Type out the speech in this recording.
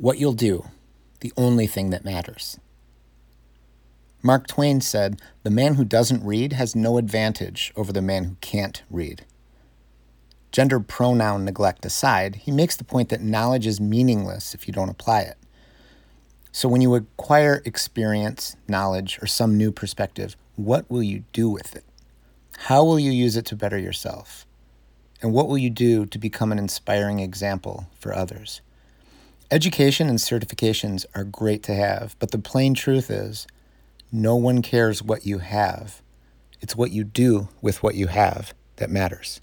What you'll do, the only thing that matters. Mark Twain said, The man who doesn't read has no advantage over the man who can't read. Gender pronoun neglect aside, he makes the point that knowledge is meaningless if you don't apply it. So when you acquire experience, knowledge, or some new perspective, what will you do with it? How will you use it to better yourself? And what will you do to become an inspiring example for others? Education and certifications are great to have, but the plain truth is no one cares what you have. It's what you do with what you have that matters.